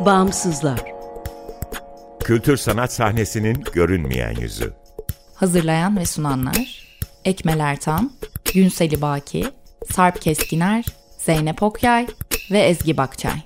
Bağımsızlar. Kültür sanat sahnesinin görünmeyen yüzü. Hazırlayan ve sunanlar Ekmel Ertan, Günseli Baki, Sarp Keskiner, Zeynep Okyay ve Ezgi Bakçay.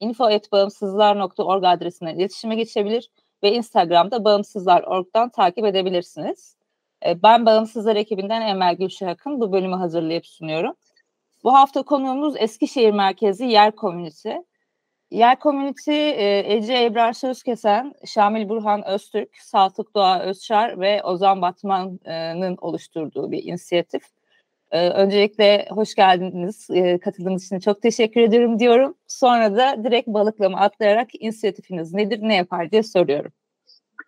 info.bağımsızlar.org adresinden iletişime geçebilir ve Instagram'da bağımsızlar.org'dan takip edebilirsiniz. Ee, ben Bağımsızlar ekibinden Emel Gülşahak'ın bu bölümü hazırlayıp sunuyorum. Bu hafta konuğumuz Eskişehir merkezi Yer Komünite. Yer Komünite Ece Ebrar Sözkesen, Şamil Burhan Öztürk, Saltık Doğa Özçar ve Ozan Batman'ın oluşturduğu bir inisiyatif. Ee, öncelikle hoş geldiniz. Ee, katıldığınız için çok teşekkür ediyorum diyorum. Sonra da direkt balıklama atlayarak inisiyatifiniz nedir, ne yapar diye soruyorum.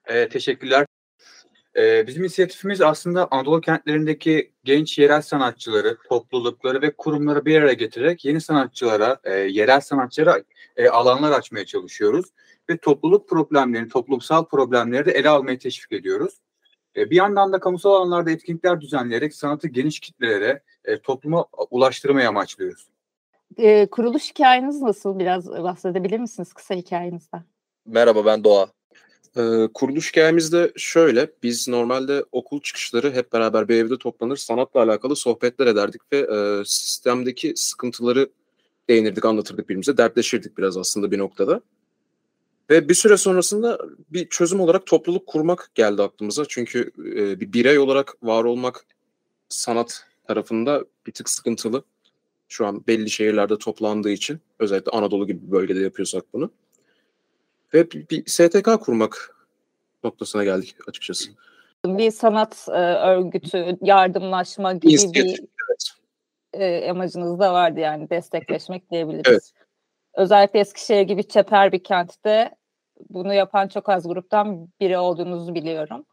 Ee, teşekkürler. Ee, bizim inisiyatifimiz aslında Anadolu kentlerindeki genç yerel sanatçıları, toplulukları ve kurumları bir araya getirerek yeni sanatçılara, e, yerel sanatçılara e, alanlar açmaya çalışıyoruz. Ve topluluk problemlerini, toplumsal problemleri de ele almaya teşvik ediyoruz. E, bir yandan da kamusal alanlarda etkinlikler düzenleyerek sanatı geniş kitlelere, e, topluma ulaştırmayı amaçlıyoruz. E, kuruluş hikayeniz nasıl? Biraz bahsedebilir misiniz kısa hikayenizden? Merhaba ben Doğa. Kuruluş hikayemiz de şöyle. Biz normalde okul çıkışları hep beraber bir evde toplanır, sanatla alakalı sohbetler ederdik ve e, sistemdeki sıkıntıları değinirdik, anlatırdık birbirimize, dertleşirdik biraz aslında bir noktada. Ve bir süre sonrasında bir çözüm olarak topluluk kurmak geldi aklımıza. Çünkü e, bir birey olarak var olmak sanat tarafında bir tık sıkıntılı. Şu an belli şehirlerde toplandığı için özellikle Anadolu gibi bir bölgede yapıyorsak bunu. Ve bir, bir STK kurmak noktasına geldik açıkçası. Bir sanat e, örgütü, yardımlaşma gibi İnisiyatif, bir evet. e, amacınız da vardı yani destekleşmek diyebiliriz. Evet. Özellikle Eskişehir gibi çeper bir kentte bunu yapan çok az gruptan biri olduğunuzu biliyorum.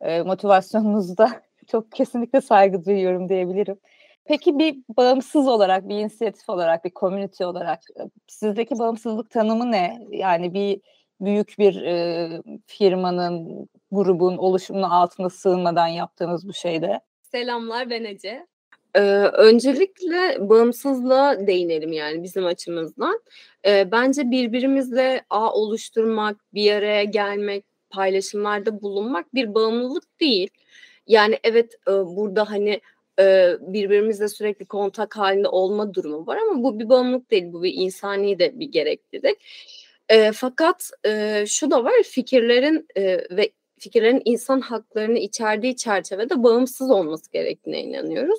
E, motivasyonunuzda çok kesinlikle saygı duyuyorum diyebilirim. Peki bir bağımsız olarak, bir inisiyatif olarak, bir community olarak sizdeki bağımsızlık tanımı ne? Yani bir büyük bir e, firmanın, grubun oluşumunun altına sığınmadan yaptığınız bu şeyde. Selamlar ben Ece. Ee, öncelikle bağımsızlığa değinelim yani bizim açımızdan. Ee, bence birbirimizle ağ oluşturmak, bir araya gelmek, paylaşımlarda bulunmak bir bağımlılık değil. Yani evet e, burada hani e, birbirimizle sürekli kontak halinde olma durumu var ama bu bir bağımlılık değil, bu bir insani de bir gereklilik. E, fakat e, şu da var fikirlerin e, ve fikirlerin insan haklarını içerdiği çerçevede bağımsız olması gerektiğine inanıyoruz.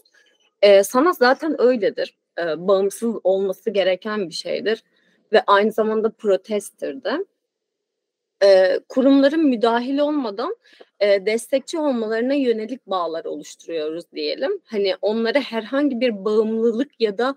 E, sanat zaten öyledir. E, bağımsız olması gereken bir şeydir ve aynı zamanda protesttir de. E, kurumların müdahil olmadan e, destekçi olmalarına yönelik bağlar oluşturuyoruz diyelim. Hani onlara herhangi bir bağımlılık ya da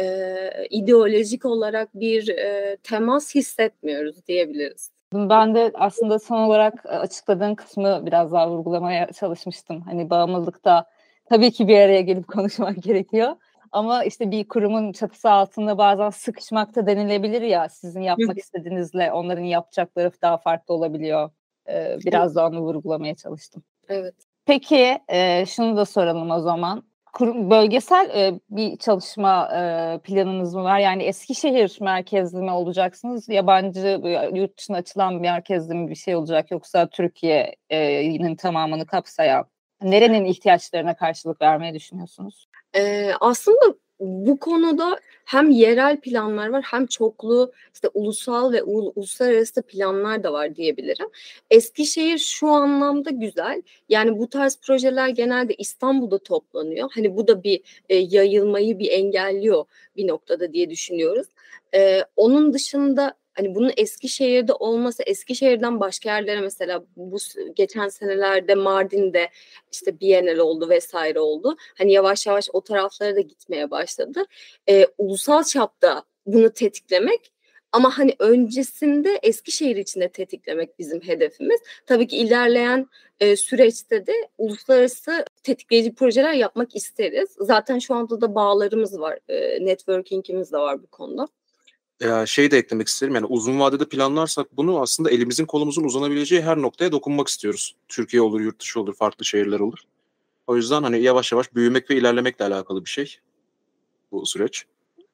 e, ideolojik olarak bir e, temas hissetmiyoruz diyebiliriz. Ben de aslında son olarak açıkladığın kısmı biraz daha vurgulamaya çalışmıştım. Hani bağımlılıkta tabii ki bir araya gelip konuşmak gerekiyor. Ama işte bir kurumun çatısı altında bazen sıkışmak da denilebilir ya. Sizin yapmak istediğinizle onların yapacakları daha farklı olabiliyor. Ee, biraz da onu vurgulamaya çalıştım. Evet. Peki e, şunu da soralım o zaman. Kurum, bölgesel e, bir çalışma e, planınız mı var? Yani Eskişehir merkezli mi olacaksınız? Yabancı, yurt dışına açılan bir merkezli mi bir şey olacak? Yoksa Türkiye'nin tamamını kapsayan nerenin ihtiyaçlarına karşılık vermeyi düşünüyorsunuz? Ee, aslında bu konuda hem yerel planlar var hem çoklu işte ulusal ve uluslararası planlar da var diyebilirim. Eskişehir şu anlamda güzel. Yani bu tarz projeler genelde İstanbul'da toplanıyor. Hani bu da bir e, yayılmayı bir engelliyor bir noktada diye düşünüyoruz. E, onun dışında hani bunun Eskişehir'de olması Eskişehir'den başka yerlere mesela bu geçen senelerde Mardin'de işte Biennial oldu vesaire oldu. Hani yavaş yavaş o taraflara da gitmeye başladı. Ee, ulusal çapta bunu tetiklemek ama hani öncesinde Eskişehir içinde tetiklemek bizim hedefimiz. Tabii ki ilerleyen e, süreçte de uluslararası tetikleyici projeler yapmak isteriz. Zaten şu anda da bağlarımız var, e, networkingimiz de var bu konuda şey de eklemek isterim yani uzun vadede planlarsak bunu aslında elimizin kolumuzun uzanabileceği her noktaya dokunmak istiyoruz. Türkiye olur, yurt dışı olur, farklı şehirler olur. O yüzden hani yavaş yavaş büyümek ve ilerlemekle alakalı bir şey bu süreç.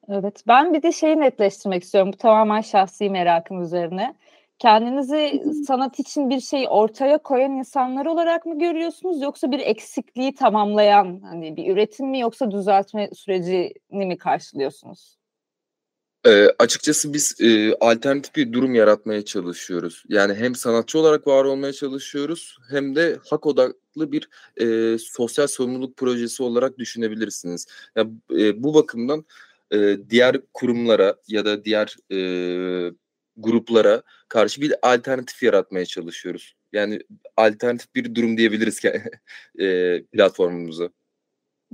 Evet ben bir de şeyi netleştirmek istiyorum. Bu tamamen şahsi merakım üzerine. Kendinizi sanat için bir şey ortaya koyan insanlar olarak mı görüyorsunuz yoksa bir eksikliği tamamlayan hani bir üretim mi yoksa düzeltme sürecini mi karşılıyorsunuz? E, açıkçası biz e, alternatif bir durum yaratmaya çalışıyoruz. Yani hem sanatçı olarak var olmaya çalışıyoruz hem de hak odaklı bir e, sosyal sorumluluk projesi olarak düşünebilirsiniz. Yani, e, bu bakımdan e, diğer kurumlara ya da diğer e, gruplara karşı bir alternatif yaratmaya çalışıyoruz. Yani alternatif bir durum diyebiliriz ki e, platformumuza.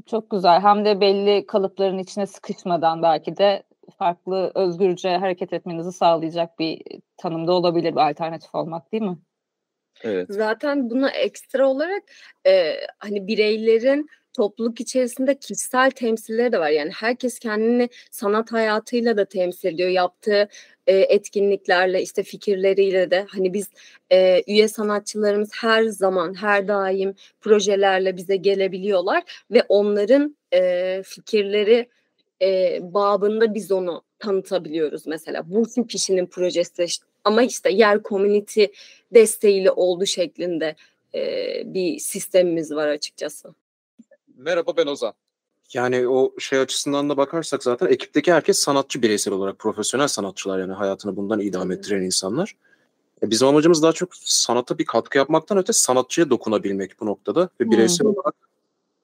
Çok güzel. Hem de belli kalıpların içine sıkışmadan belki de farklı özgürce hareket etmenizi sağlayacak bir tanımda olabilir bir alternatif olmak değil mi? Evet. Zaten buna ekstra olarak e, hani bireylerin topluluk içerisinde kişisel temsilleri de var. Yani herkes kendini sanat hayatıyla da temsil ediyor. Yaptığı e, etkinliklerle işte fikirleriyle de hani biz e, üye sanatçılarımız her zaman her daim projelerle bize gelebiliyorlar ve onların e, fikirleri e, babında biz onu tanıtabiliyoruz mesela. Bu kişinin projesi ama işte yer community desteğiyle oldu şeklinde e, bir sistemimiz var açıkçası. Merhaba ben Ozan. Yani o şey açısından da bakarsak zaten ekipteki herkes sanatçı bireysel olarak profesyonel sanatçılar yani hayatını bundan idame ettiren insanlar. E bizim amacımız daha çok sanata bir katkı yapmaktan öte sanatçıya dokunabilmek bu noktada ve bireysel hmm. olarak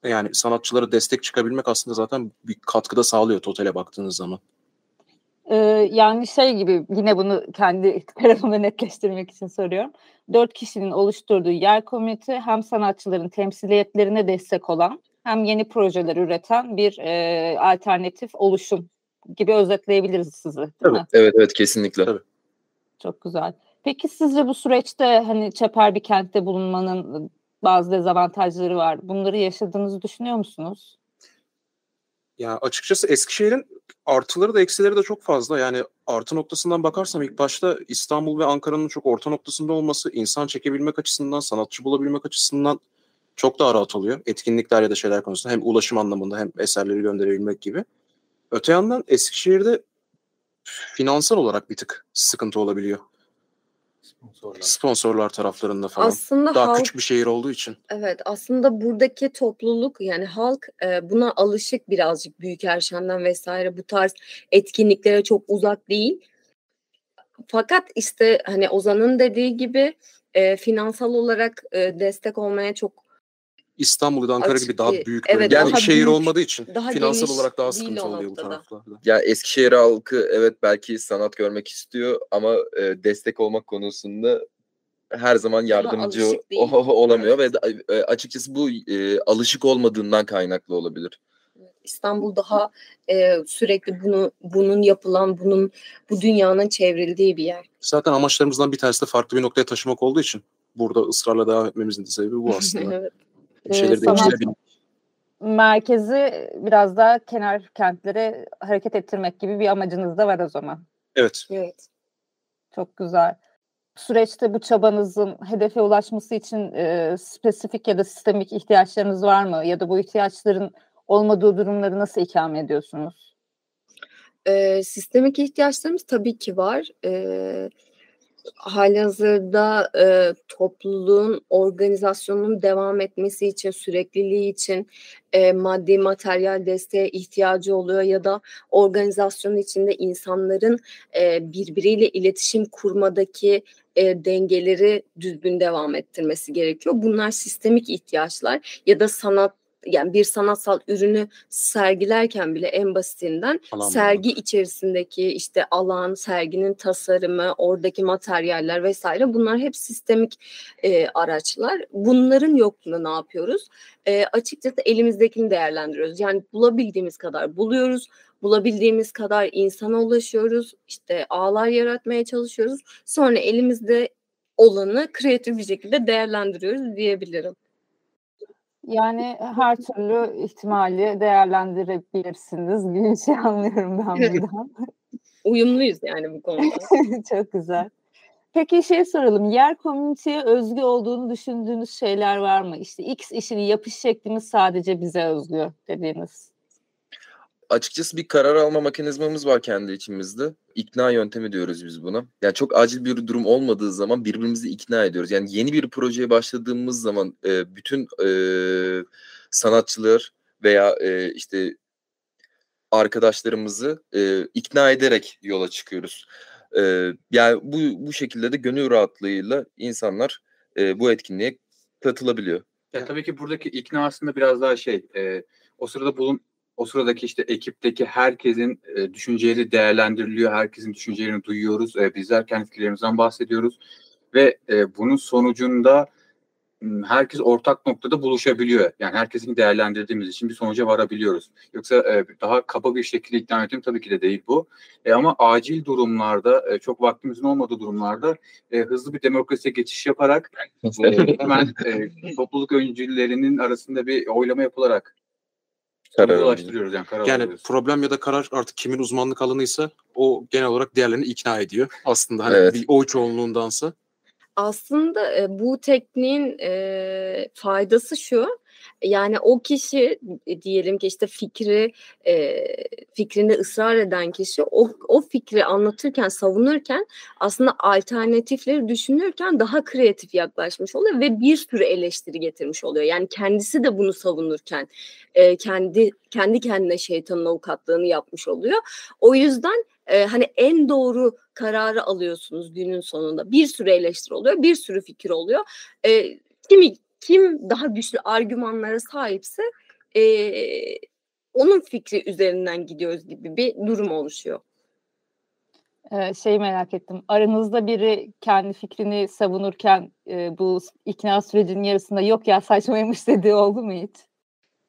yani sanatçılara destek çıkabilmek aslında zaten bir katkıda sağlıyor totale baktığınız zaman. Ee, yani şey gibi yine bunu kendi tarafımda netleştirmek için soruyorum. Dört kişinin oluşturduğu yer komünite hem sanatçıların temsiliyetlerine destek olan hem yeni projeler üreten bir e, alternatif oluşum gibi özetleyebiliriz sizi değil mi? Evet evet kesinlikle. Tabii. Çok güzel. Peki sizce bu süreçte hani çeper bir kentte bulunmanın bazı dezavantajları var. Bunları yaşadığınızı düşünüyor musunuz? Ya açıkçası Eskişehir'in artıları da eksileri de çok fazla. Yani artı noktasından bakarsam ilk başta İstanbul ve Ankara'nın çok orta noktasında olması insan çekebilmek açısından, sanatçı bulabilmek açısından çok daha rahat oluyor. Etkinlikler ya da şeyler konusunda hem ulaşım anlamında hem eserleri gönderebilmek gibi. Öte yandan Eskişehir'de finansal olarak bir tık sıkıntı olabiliyor. Sponsorlar. Sponsorlar taraflarında falan. Aslında Daha halk, küçük bir şehir olduğu için. Evet aslında buradaki topluluk yani halk e, buna alışık birazcık Büyük Erşen'den vesaire bu tarz etkinliklere çok uzak değil. Fakat işte hani Ozan'ın dediği gibi e, finansal olarak e, destek olmaya çok İstanbul Ankara Açık gibi daha büyük evet, yani bir şehir büyük, olmadığı için daha finansal olarak daha sıkıntı oluyor bu taraflarda. Ya Eskişehir halkı evet belki sanat görmek istiyor ama e, destek olmak konusunda her zaman yardımcı olamıyor evet. ve e, açıkçası bu e, alışık olmadığından kaynaklı olabilir. İstanbul daha e, sürekli bunu bunun yapılan, bunun bu dünyanın çevrildiği bir yer. Zaten amaçlarımızdan bir tanesi de farklı bir noktaya taşımak olduğu için burada ısrarla devam etmemizin de sebebi bu aslında. evet bir şeyleri değiştirebilmek. Merkezi biraz daha kenar kentlere hareket ettirmek gibi bir amacınız da var o zaman. Evet. Evet. Çok güzel. Süreçte bu çabanızın hedefe ulaşması için e, spesifik ya da sistemik ihtiyaçlarınız var mı? Ya da bu ihtiyaçların olmadığı durumları nasıl ikame ediyorsunuz? E, sistemik ihtiyaçlarımız tabii ki var. E, halihazırda e, topluluğun organizasyonunun devam etmesi için, sürekliliği için e, maddi materyal desteğe ihtiyacı oluyor ya da organizasyon içinde insanların e, birbiriyle iletişim kurmadaki e, dengeleri düzgün devam ettirmesi gerekiyor. Bunlar sistemik ihtiyaçlar ya da sanat yani bir sanatsal ürünü sergilerken bile en basitinden alan sergi içerisindeki işte alan, serginin tasarımı, oradaki materyaller vesaire bunlar hep sistemik e, araçlar. Bunların yokluğunda ne yapıyoruz? E, açıkçası elimizdekini değerlendiriyoruz. Yani bulabildiğimiz kadar buluyoruz bulabildiğimiz kadar insana ulaşıyoruz. İşte ağlar yaratmaya çalışıyoruz. Sonra elimizde olanı kreatif bir şekilde değerlendiriyoruz diyebilirim. Yani her türlü ihtimali değerlendirebilirsiniz gibi şey anlıyorum ben buradan. Uyumluyuz yani bu konuda. Çok güzel. Peki şey soralım. Yer komüniteye özgü olduğunu düşündüğünüz şeyler var mı? İşte X işini yapış şeklimiz sadece bize özgü dediğiniz açıkçası bir karar alma mekanizmamız var kendi içimizde. İkna yöntemi diyoruz biz buna. Yani çok acil bir durum olmadığı zaman birbirimizi ikna ediyoruz. Yani yeni bir projeye başladığımız zaman e, bütün e, sanatçılar veya e, işte arkadaşlarımızı e, ikna ederek yola çıkıyoruz. E, yani bu bu şekilde de gönül rahatlığıyla insanlar e, bu etkinliğe katılabiliyor. Ya tabii ki buradaki ikna aslında biraz daha şey, e, o sırada bulun o sıradaki işte ekipteki herkesin e, düşünceleri değerlendiriliyor. Herkesin düşüncelerini duyuyoruz. E, bizler kendi fikirlerimizden bahsediyoruz. Ve e, bunun sonucunda herkes ortak noktada buluşabiliyor. Yani herkesin değerlendirdiğimiz için bir sonuca varabiliyoruz. Yoksa e, daha kaba bir şekilde ikna ettim tabii ki de değil bu. E, ama acil durumlarda, e, çok vaktimizin olmadığı durumlarda e, hızlı bir demokrasiye geçiş yaparak e, hemen e, topluluk öncülerinin arasında bir oylama yapılarak ulaştırıyoruz yani karar Yani alıyoruz. problem ya da karar artık kimin uzmanlık alanıysa o genel olarak diğerlerini ikna ediyor. Aslında hani evet. bir oy çoğunluğundansa. Aslında e, bu tekniğin e, faydası şu yani o kişi e, diyelim ki işte fikri e, fikrinde ısrar eden kişi o, o fikri anlatırken savunurken aslında alternatifleri düşünürken daha kreatif yaklaşmış oluyor ve bir sürü eleştiri getirmiş oluyor. Yani kendisi de bunu savunurken e, kendi kendi kendine şeytanın avukatlığını yapmış oluyor. O yüzden e, hani en doğru kararı alıyorsunuz günün sonunda. Bir sürü eleştiri oluyor, bir sürü fikir oluyor. E, kimi kim daha güçlü argümanlara sahipse e, onun fikri üzerinden gidiyoruz gibi bir durum oluşuyor. Ee, şey merak ettim. Aranızda biri kendi fikrini savunurken e, bu ikna sürecinin yarısında yok ya saçmaymış dediği oldu mu hiç?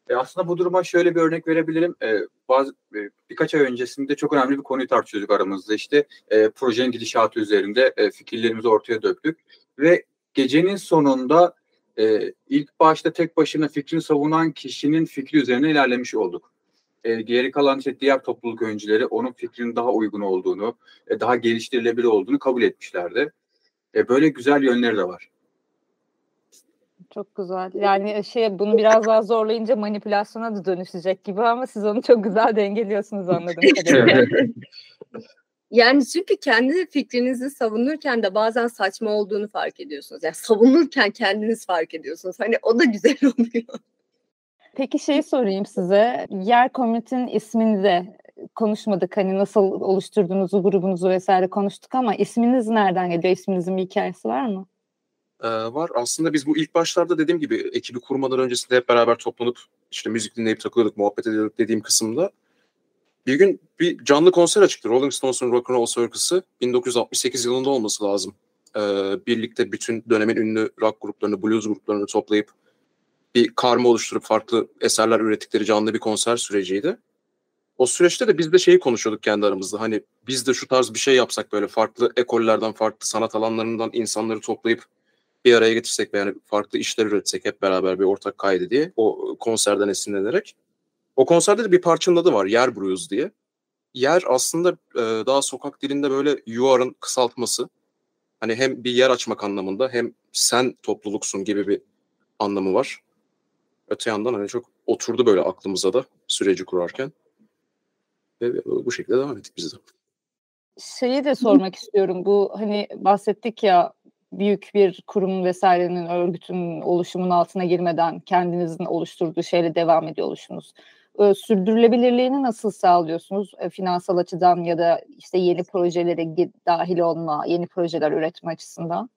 E aslında bu duruma şöyle bir örnek verebilirim. E, bazı e, birkaç ay öncesinde çok önemli bir konuyu tartışıyorduk aramızda. İşte e, projenin gidişatı üzerinde e, fikirlerimizi ortaya döktük ve gecenin sonunda e, ilk başta tek başına fikrini savunan kişinin fikri üzerine ilerlemiş olduk. E, geri kalan işte diğer topluluk öncüleri onun fikrinin daha uygun olduğunu, e, daha geliştirilebilir olduğunu kabul etmişlerdi. E, böyle güzel yönleri de var. Çok güzel. Yani şey bunu biraz daha zorlayınca manipülasyona da dönüşecek gibi ama siz onu çok güzel dengeliyorsunuz anladığım kadarıyla. Yani çünkü kendi fikrinizi savunurken de bazen saçma olduğunu fark ediyorsunuz. Yani savunurken kendiniz fark ediyorsunuz. Hani o da güzel oluyor. Peki şey sorayım size. Yer Community'nin ismini de konuşmadık. Hani nasıl oluşturduğunuzu, grubunuzu vesaire konuştuk ama isminiz nereden geliyor? İsminizin bir hikayesi var mı? Ee, var. Aslında biz bu ilk başlarda dediğim gibi ekibi kurmadan öncesinde hep beraber toplanıp işte müzik dinleyip takılıyorduk, muhabbet ediyorduk dediğim kısımda bir gün bir canlı konser açıktı. Rolling Stones'un Rock and Roll Circus'ı 1968 yılında olması lazım. Ee, birlikte bütün dönemin ünlü rock gruplarını, blues gruplarını toplayıp bir karma oluşturup farklı eserler ürettikleri canlı bir konser süreciydi. O süreçte de biz de şeyi konuşuyorduk kendi aramızda. Hani biz de şu tarz bir şey yapsak böyle farklı ekollerden, farklı sanat alanlarından insanları toplayıp bir araya getirsek yani farklı işler üretsek hep beraber bir ortak kaydı diye o konserden esinlenerek. O konserde de bir parçanın adı var. Yer Blues diye. Yer aslında e, daha sokak dilinde böyle yuarın kısaltması. Hani hem bir yer açmak anlamında hem sen topluluksun gibi bir anlamı var. Öte yandan hani çok oturdu böyle aklımıza da süreci kurarken. Ve bu şekilde devam ettik biz de. şeyi de sormak istiyorum. Bu hani bahsettik ya büyük bir kurum vesairenin örgütün oluşumun altına girmeden kendinizin oluşturduğu şeyle devam ediyor oluşunuz. Ee, sürdürülebilirliğini nasıl sağlıyorsunuz e, finansal açıdan ya da işte yeni projelere dahil olma, yeni projeler üretme açısından?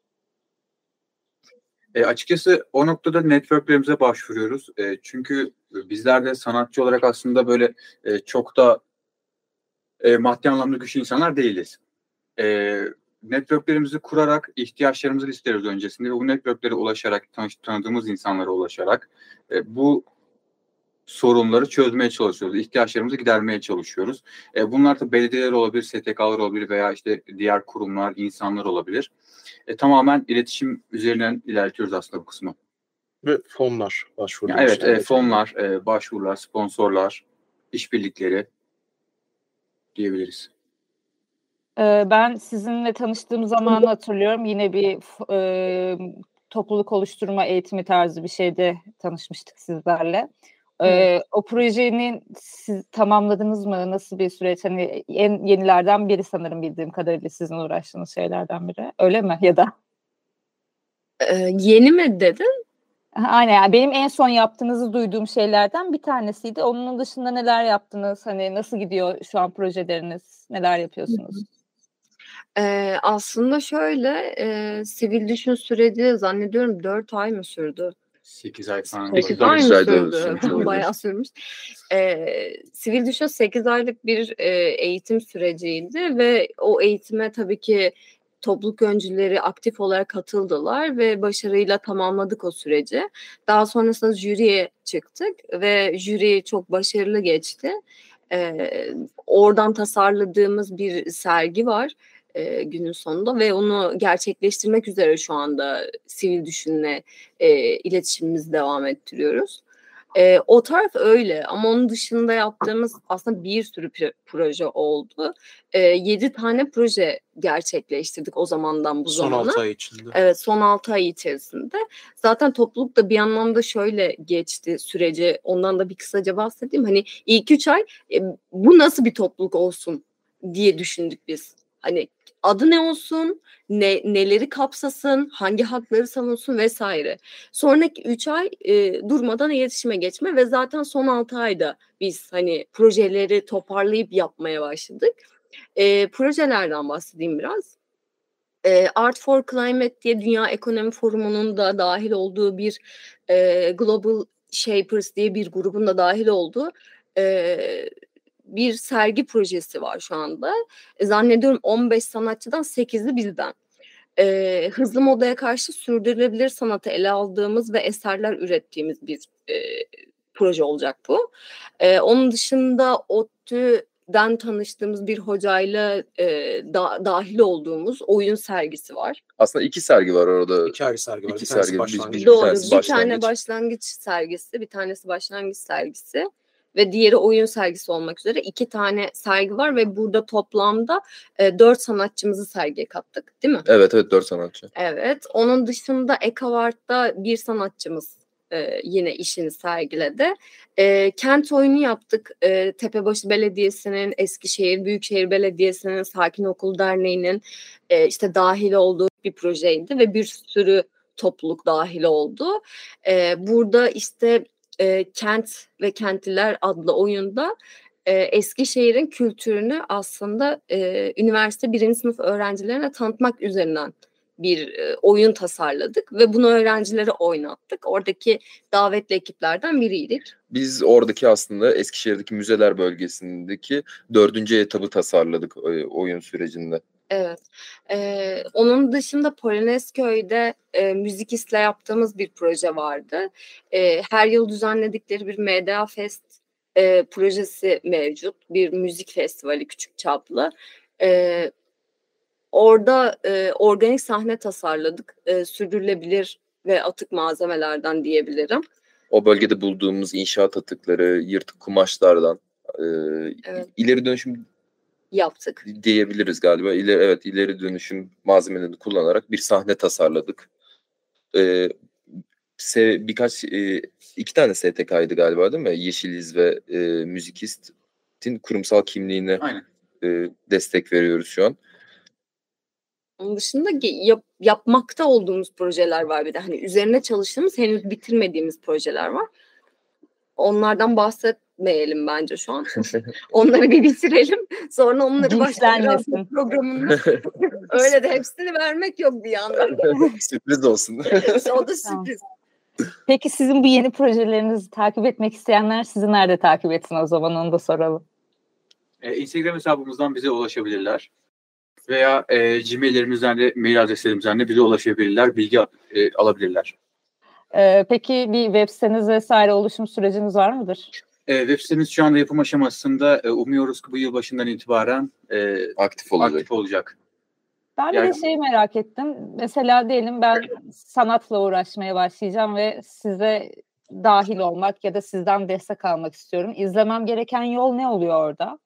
E, açıkçası o noktada networklerimize başvuruyoruz. E, çünkü bizler de sanatçı olarak aslında böyle e, çok da e, maddi anlamda güçlü insanlar değiliz. E, networklerimizi kurarak ihtiyaçlarımızı listeriz öncesinde ve bu networklere ulaşarak, tanış, tanıdığımız insanlara ulaşarak e, bu sorunları çözmeye çalışıyoruz. İhtiyaçlarımızı gidermeye çalışıyoruz. E, bunlar da belediyeler olabilir, STK'lar olabilir veya işte diğer kurumlar, insanlar olabilir. E, tamamen iletişim üzerinden ilerletiyoruz aslında bu kısmı. Ve fonlar başvurular. Yani evet, e, fonlar, e, başvurular, sponsorlar, işbirlikleri diyebiliriz. Ben sizinle tanıştığım zamanı hatırlıyorum. Yine bir e, topluluk oluşturma eğitimi tarzı bir şeyde tanışmıştık sizlerle. Ee, o projenin siz tamamladınız mı? Nasıl bir süreç? Hani en yenilerden biri sanırım bildiğim kadarıyla sizin uğraştığınız şeylerden biri. Öyle mi? Ya da? Ee, yeni mi dedin? Aynen yani benim en son yaptığınızı duyduğum şeylerden bir tanesiydi. Onun dışında neler yaptınız? Hani nasıl gidiyor şu an projeleriniz? Neler yapıyorsunuz? Ee, aslında şöyle e, sivil düşün süreci zannediyorum 4 ay mı sürdü? 8 ay falan. 8 ay mı sürdü? Bayağı sürmüş. Ee, sivil düşün 8 aylık bir e, eğitim süreciydi ve o eğitime tabii ki topluluk öncüleri aktif olarak katıldılar ve başarıyla tamamladık o süreci. Daha sonrasında jüriye çıktık ve jüri çok başarılı geçti. Ee, oradan tasarladığımız bir sergi var e, günün sonunda ve onu gerçekleştirmek üzere şu anda sivil düşünle e, iletişimimizi devam ettiriyoruz. E, o taraf öyle ama onun dışında yaptığımız aslında bir sürü proje oldu. E, yedi tane proje gerçekleştirdik o zamandan bu son zamana. Son 6 ay içinde. Evet son 6 ay içerisinde. Zaten topluluk da bir anlamda şöyle geçti süreci. Ondan da bir kısaca bahsedeyim. Hani ilk üç ay e, bu nasıl bir topluluk olsun diye düşündük biz. Hani adı ne olsun, ne, neleri kapsasın, hangi hakları savunsun vesaire. Sonraki 3 ay e, durmadan iletişime geçme ve zaten son 6 ayda biz hani projeleri toparlayıp yapmaya başladık. E, projelerden bahsedeyim biraz. E, Art for Climate diye Dünya Ekonomi Forumu'nun da dahil olduğu bir e, Global Shapers diye bir grubun da dahil olduğu e, bir sergi projesi var şu anda. E, zannediyorum 15 sanatçıdan 8'i bizden. E, hızlı modaya karşı sürdürülebilir sanatı ele aldığımız ve eserler ürettiğimiz bir e, proje olacak bu. E, onun dışında ODTÜ'den tanıştığımız bir hocayla e, da, dahil olduğumuz oyun sergisi var. Aslında iki sergi var orada. İki ayrı sergi var. İki bir sergi. başlangıç. Biz, bir Doğru. tanesi Bir başlangıç. tane başlangıç sergisi, bir tanesi başlangıç sergisi ve diğeri oyun sergisi olmak üzere iki tane sergi var ve burada toplamda e, dört sanatçımızı sergiye kattık değil mi? Evet evet dört sanatçı. Evet. Onun dışında Ekavart'ta bir sanatçımız e, yine işini sergiledi. E, kent oyunu yaptık. E, Tepebaşı Belediyesi'nin, Eskişehir Büyükşehir Belediyesi'nin, Sakin Okul Derneği'nin e, işte dahil olduğu bir projeydi ve bir sürü topluluk dahil oldu. E, burada işte e, Kent ve Kentliler adlı oyunda e, Eskişehir'in kültürünü aslında e, üniversite birinci sınıf öğrencilerine tanıtmak üzerinden bir e, oyun tasarladık ve bunu öğrencilere oynattık. Oradaki davetli ekiplerden biriydik. Biz oradaki aslında Eskişehir'deki müzeler bölgesindeki dördüncü etabı tasarladık e, oyun sürecinde. Evet. Ee, onun dışında Polonezköy'de e, müzik yaptığımız bir proje vardı. E, her yıl düzenledikleri bir MDA Fest e, projesi mevcut. Bir müzik festivali küçük çaplı. E, orada e, organik sahne tasarladık. E, sürdürülebilir ve atık malzemelerden diyebilirim. O bölgede bulduğumuz inşaat atıkları, yırtık kumaşlardan e, evet. ileri dönüşüm yaptık. Diyebiliriz galiba. İleri, evet ileri dönüşüm malzemelerini kullanarak bir sahne tasarladık. Ee, se, birkaç e, iki tane STK'ydı galiba değil mi? Yeşiliz ve e, Müzikist'in kurumsal kimliğini Aynen. e, destek veriyoruz şu an. Onun dışında yap, yapmakta olduğumuz projeler var bir de. Hani üzerine çalıştığımız henüz bitirmediğimiz projeler var. Onlardan bahsetmeyelim bence şu an. Onları bir bitirelim. Sonra onları başka programında. Öyle de hepsini vermek yok bir yandan. sürpriz olsun. o da sürpriz. Peki sizin bu yeni projelerinizi takip etmek isteyenler sizi nerede takip etsin o zaman onu da soralım. Ee, Instagram hesabımızdan bize ulaşabilirler veya e, Gmail'lerimizden de mail adreslerimizden de bize ulaşabilirler, bilgi e, alabilirler. Ee, peki bir web siteniz vesaire oluşum süreciniz var mıdır? E, web sitemiz şu anda yapım aşamasında. E, umuyoruz ki bu yıl başından itibaren e, aktif olacak. Aktif olacak. Ben yani, bir de şeyi merak ettim. Mesela diyelim ben sanatla uğraşmaya başlayacağım ve size dahil olmak ya da sizden destek almak istiyorum. İzlemem gereken yol ne oluyor orada?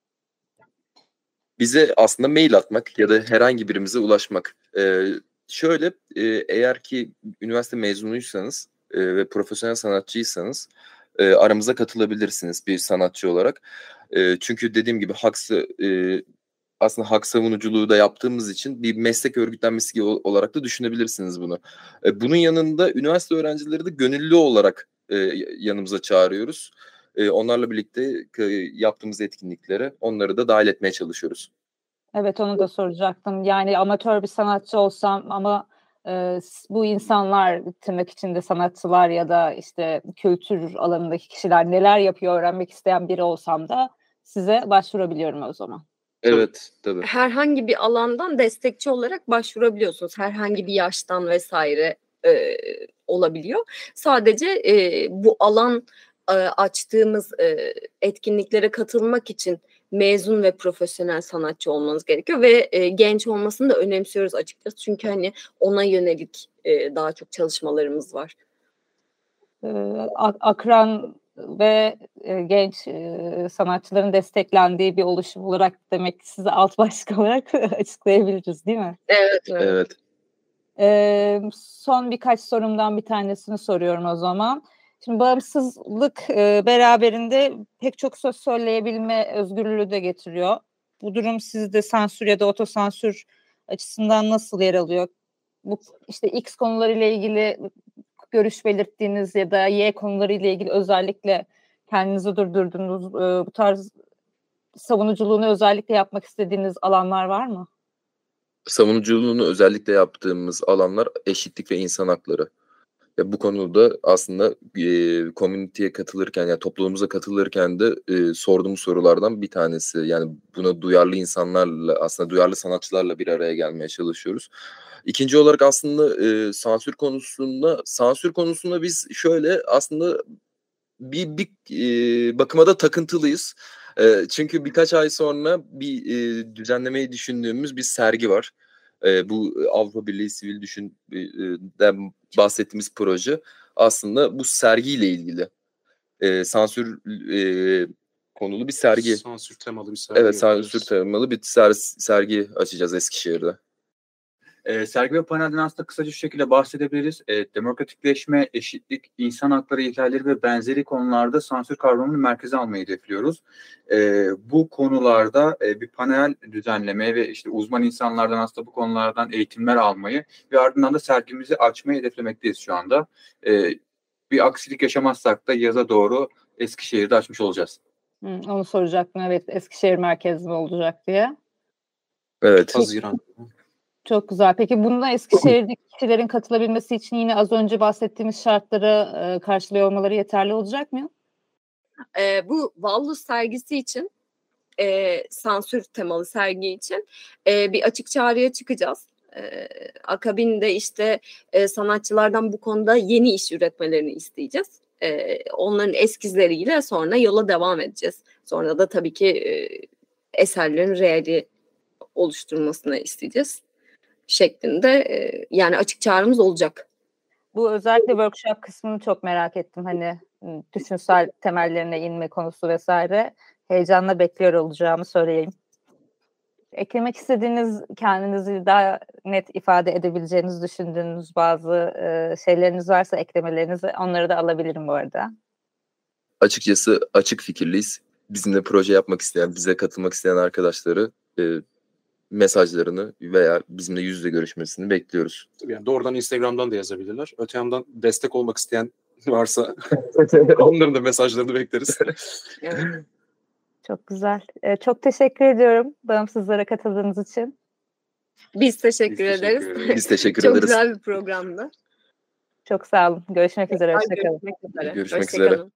bize aslında mail atmak ya da herhangi birimize ulaşmak. Ee, şöyle e, eğer ki üniversite mezunuysanız e, ve profesyonel sanatçıysanız e, aramıza katılabilirsiniz bir sanatçı olarak. E, çünkü dediğim gibi haksı e, aslında hak savunuculuğu da yaptığımız için bir meslek örgütlenmesi olarak da düşünebilirsiniz bunu. E, bunun yanında üniversite öğrencileri de gönüllü olarak e, yanımıza çağırıyoruz e, onlarla birlikte e, yaptığımız etkinliklere onları da dahil etmeye çalışıyoruz. Evet onu da soracaktım. Yani amatör bir sanatçı olsam ama e, bu insanlar tırnak içinde sanatçılar ya da işte kültür alanındaki kişiler neler yapıyor öğrenmek isteyen biri olsam da size başvurabiliyorum o zaman. Evet tabii. Herhangi bir alandan destekçi olarak başvurabiliyorsunuz. Herhangi bir yaştan vesaire e, olabiliyor. Sadece e, bu alan açtığımız etkinliklere katılmak için mezun ve profesyonel sanatçı olmanız gerekiyor ve genç olmasını da önemsiyoruz açıkçası çünkü hani ona yönelik daha çok çalışmalarımız var. Akran ve genç sanatçıların desteklendiği bir oluşum olarak demek size alt başlık olarak açıklayabiliriz değil mi? Evet. Evet. evet. son birkaç sorumdan bir tanesini soruyorum o zaman. Şimdi bağımsızlık e, beraberinde pek çok söz söyleyebilme özgürlüğü de getiriyor. Bu durum sizde sansür ya da otosansür açısından nasıl yer alıyor? Bu işte X konularıyla ilgili görüş belirttiğiniz ya da Y konularıyla ilgili özellikle kendinizi durdurduğunuz e, bu tarz savunuculuğunu özellikle yapmak istediğiniz alanlar var mı? Savunuculuğunu özellikle yaptığımız alanlar eşitlik ve insan hakları. Ya bu konuda aslında e, komüniteye katılırken yani topluluğumuza katılırken de e, sorduğumuz sorulardan bir tanesi. Yani buna duyarlı insanlarla aslında duyarlı sanatçılarla bir araya gelmeye çalışıyoruz. İkinci olarak aslında e, sansür konusunda sansür konusunda biz şöyle aslında bir, bir e, bakıma da takıntılıyız. E, çünkü birkaç ay sonra bir e, düzenlemeyi düşündüğümüz bir sergi var e, bu Avrupa Birliği Sivil Düşün'den bahsettiğimiz proje aslında bu sergiyle ilgili. E, sansür e, konulu bir sergi. Sansür temalı bir sergi. Evet sansür temalı bir ser, sergi açacağız Eskişehir'de. E, sergi ve panelden aslında kısaca şu şekilde bahsedebiliriz. E, demokratikleşme, eşitlik, insan hakları ihlalleri ve benzeri konularda sansür kavramını merkeze almayı hedefliyoruz. E, bu konularda e, bir panel düzenlemeye ve işte uzman insanlardan aslında bu konulardan eğitimler almayı ve ardından da sergimizi açmayı hedeflemekteyiz şu anda. E, bir aksilik yaşamazsak da yaza doğru Eskişehir'de açmış olacağız. Hı, onu soracaktım evet Eskişehir merkezli olacak diye. Evet. Haziran. Çok güzel. Peki bunda Eskişehir'deki kişilerin katılabilmesi için yine az önce bahsettiğimiz şartları e, karşılıyor olmaları yeterli olacak mı? E, bu Vallus sergisi için e, sansür temalı sergi için e, bir açık çağrıya çıkacağız. E, akabinde işte e, sanatçılardan bu konuda yeni iş üretmelerini isteyeceğiz. E, onların eskizleriyle sonra yola devam edeceğiz. Sonra da tabii ki e, eserlerin reali oluşturmasını isteyeceğiz şeklinde e, yani açık çağrımız olacak. Bu özellikle workshop kısmını çok merak ettim. Hani düşünsel temellerine inme konusu vesaire. Heyecanla bekliyor olacağımı söyleyeyim. Eklemek istediğiniz, kendinizi daha net ifade edebileceğiniz düşündüğünüz bazı e, şeyleriniz varsa eklemelerinizi onları da alabilirim bu arada. Açıkçası açık fikirliyiz. Bizimle proje yapmak isteyen, bize katılmak isteyen arkadaşları e, mesajlarını veya bizimle yüz yüze görüşmesini bekliyoruz. Yani doğrudan Instagram'dan da yazabilirler. Öte yandan destek olmak isteyen varsa onların da mesajlarını bekleriz. Çok güzel. Ee, çok teşekkür ediyorum bağımsızlara katıldığınız için. Biz teşekkür Biz teşekkür ederiz. ederiz. Biz teşekkür Çok ederiz. güzel bir programdı. Çok sağ olun. Görüşmek üzere. Hoşçakalın. Görüşmek üzere. Görüşmek Hoşça üzere. kalın.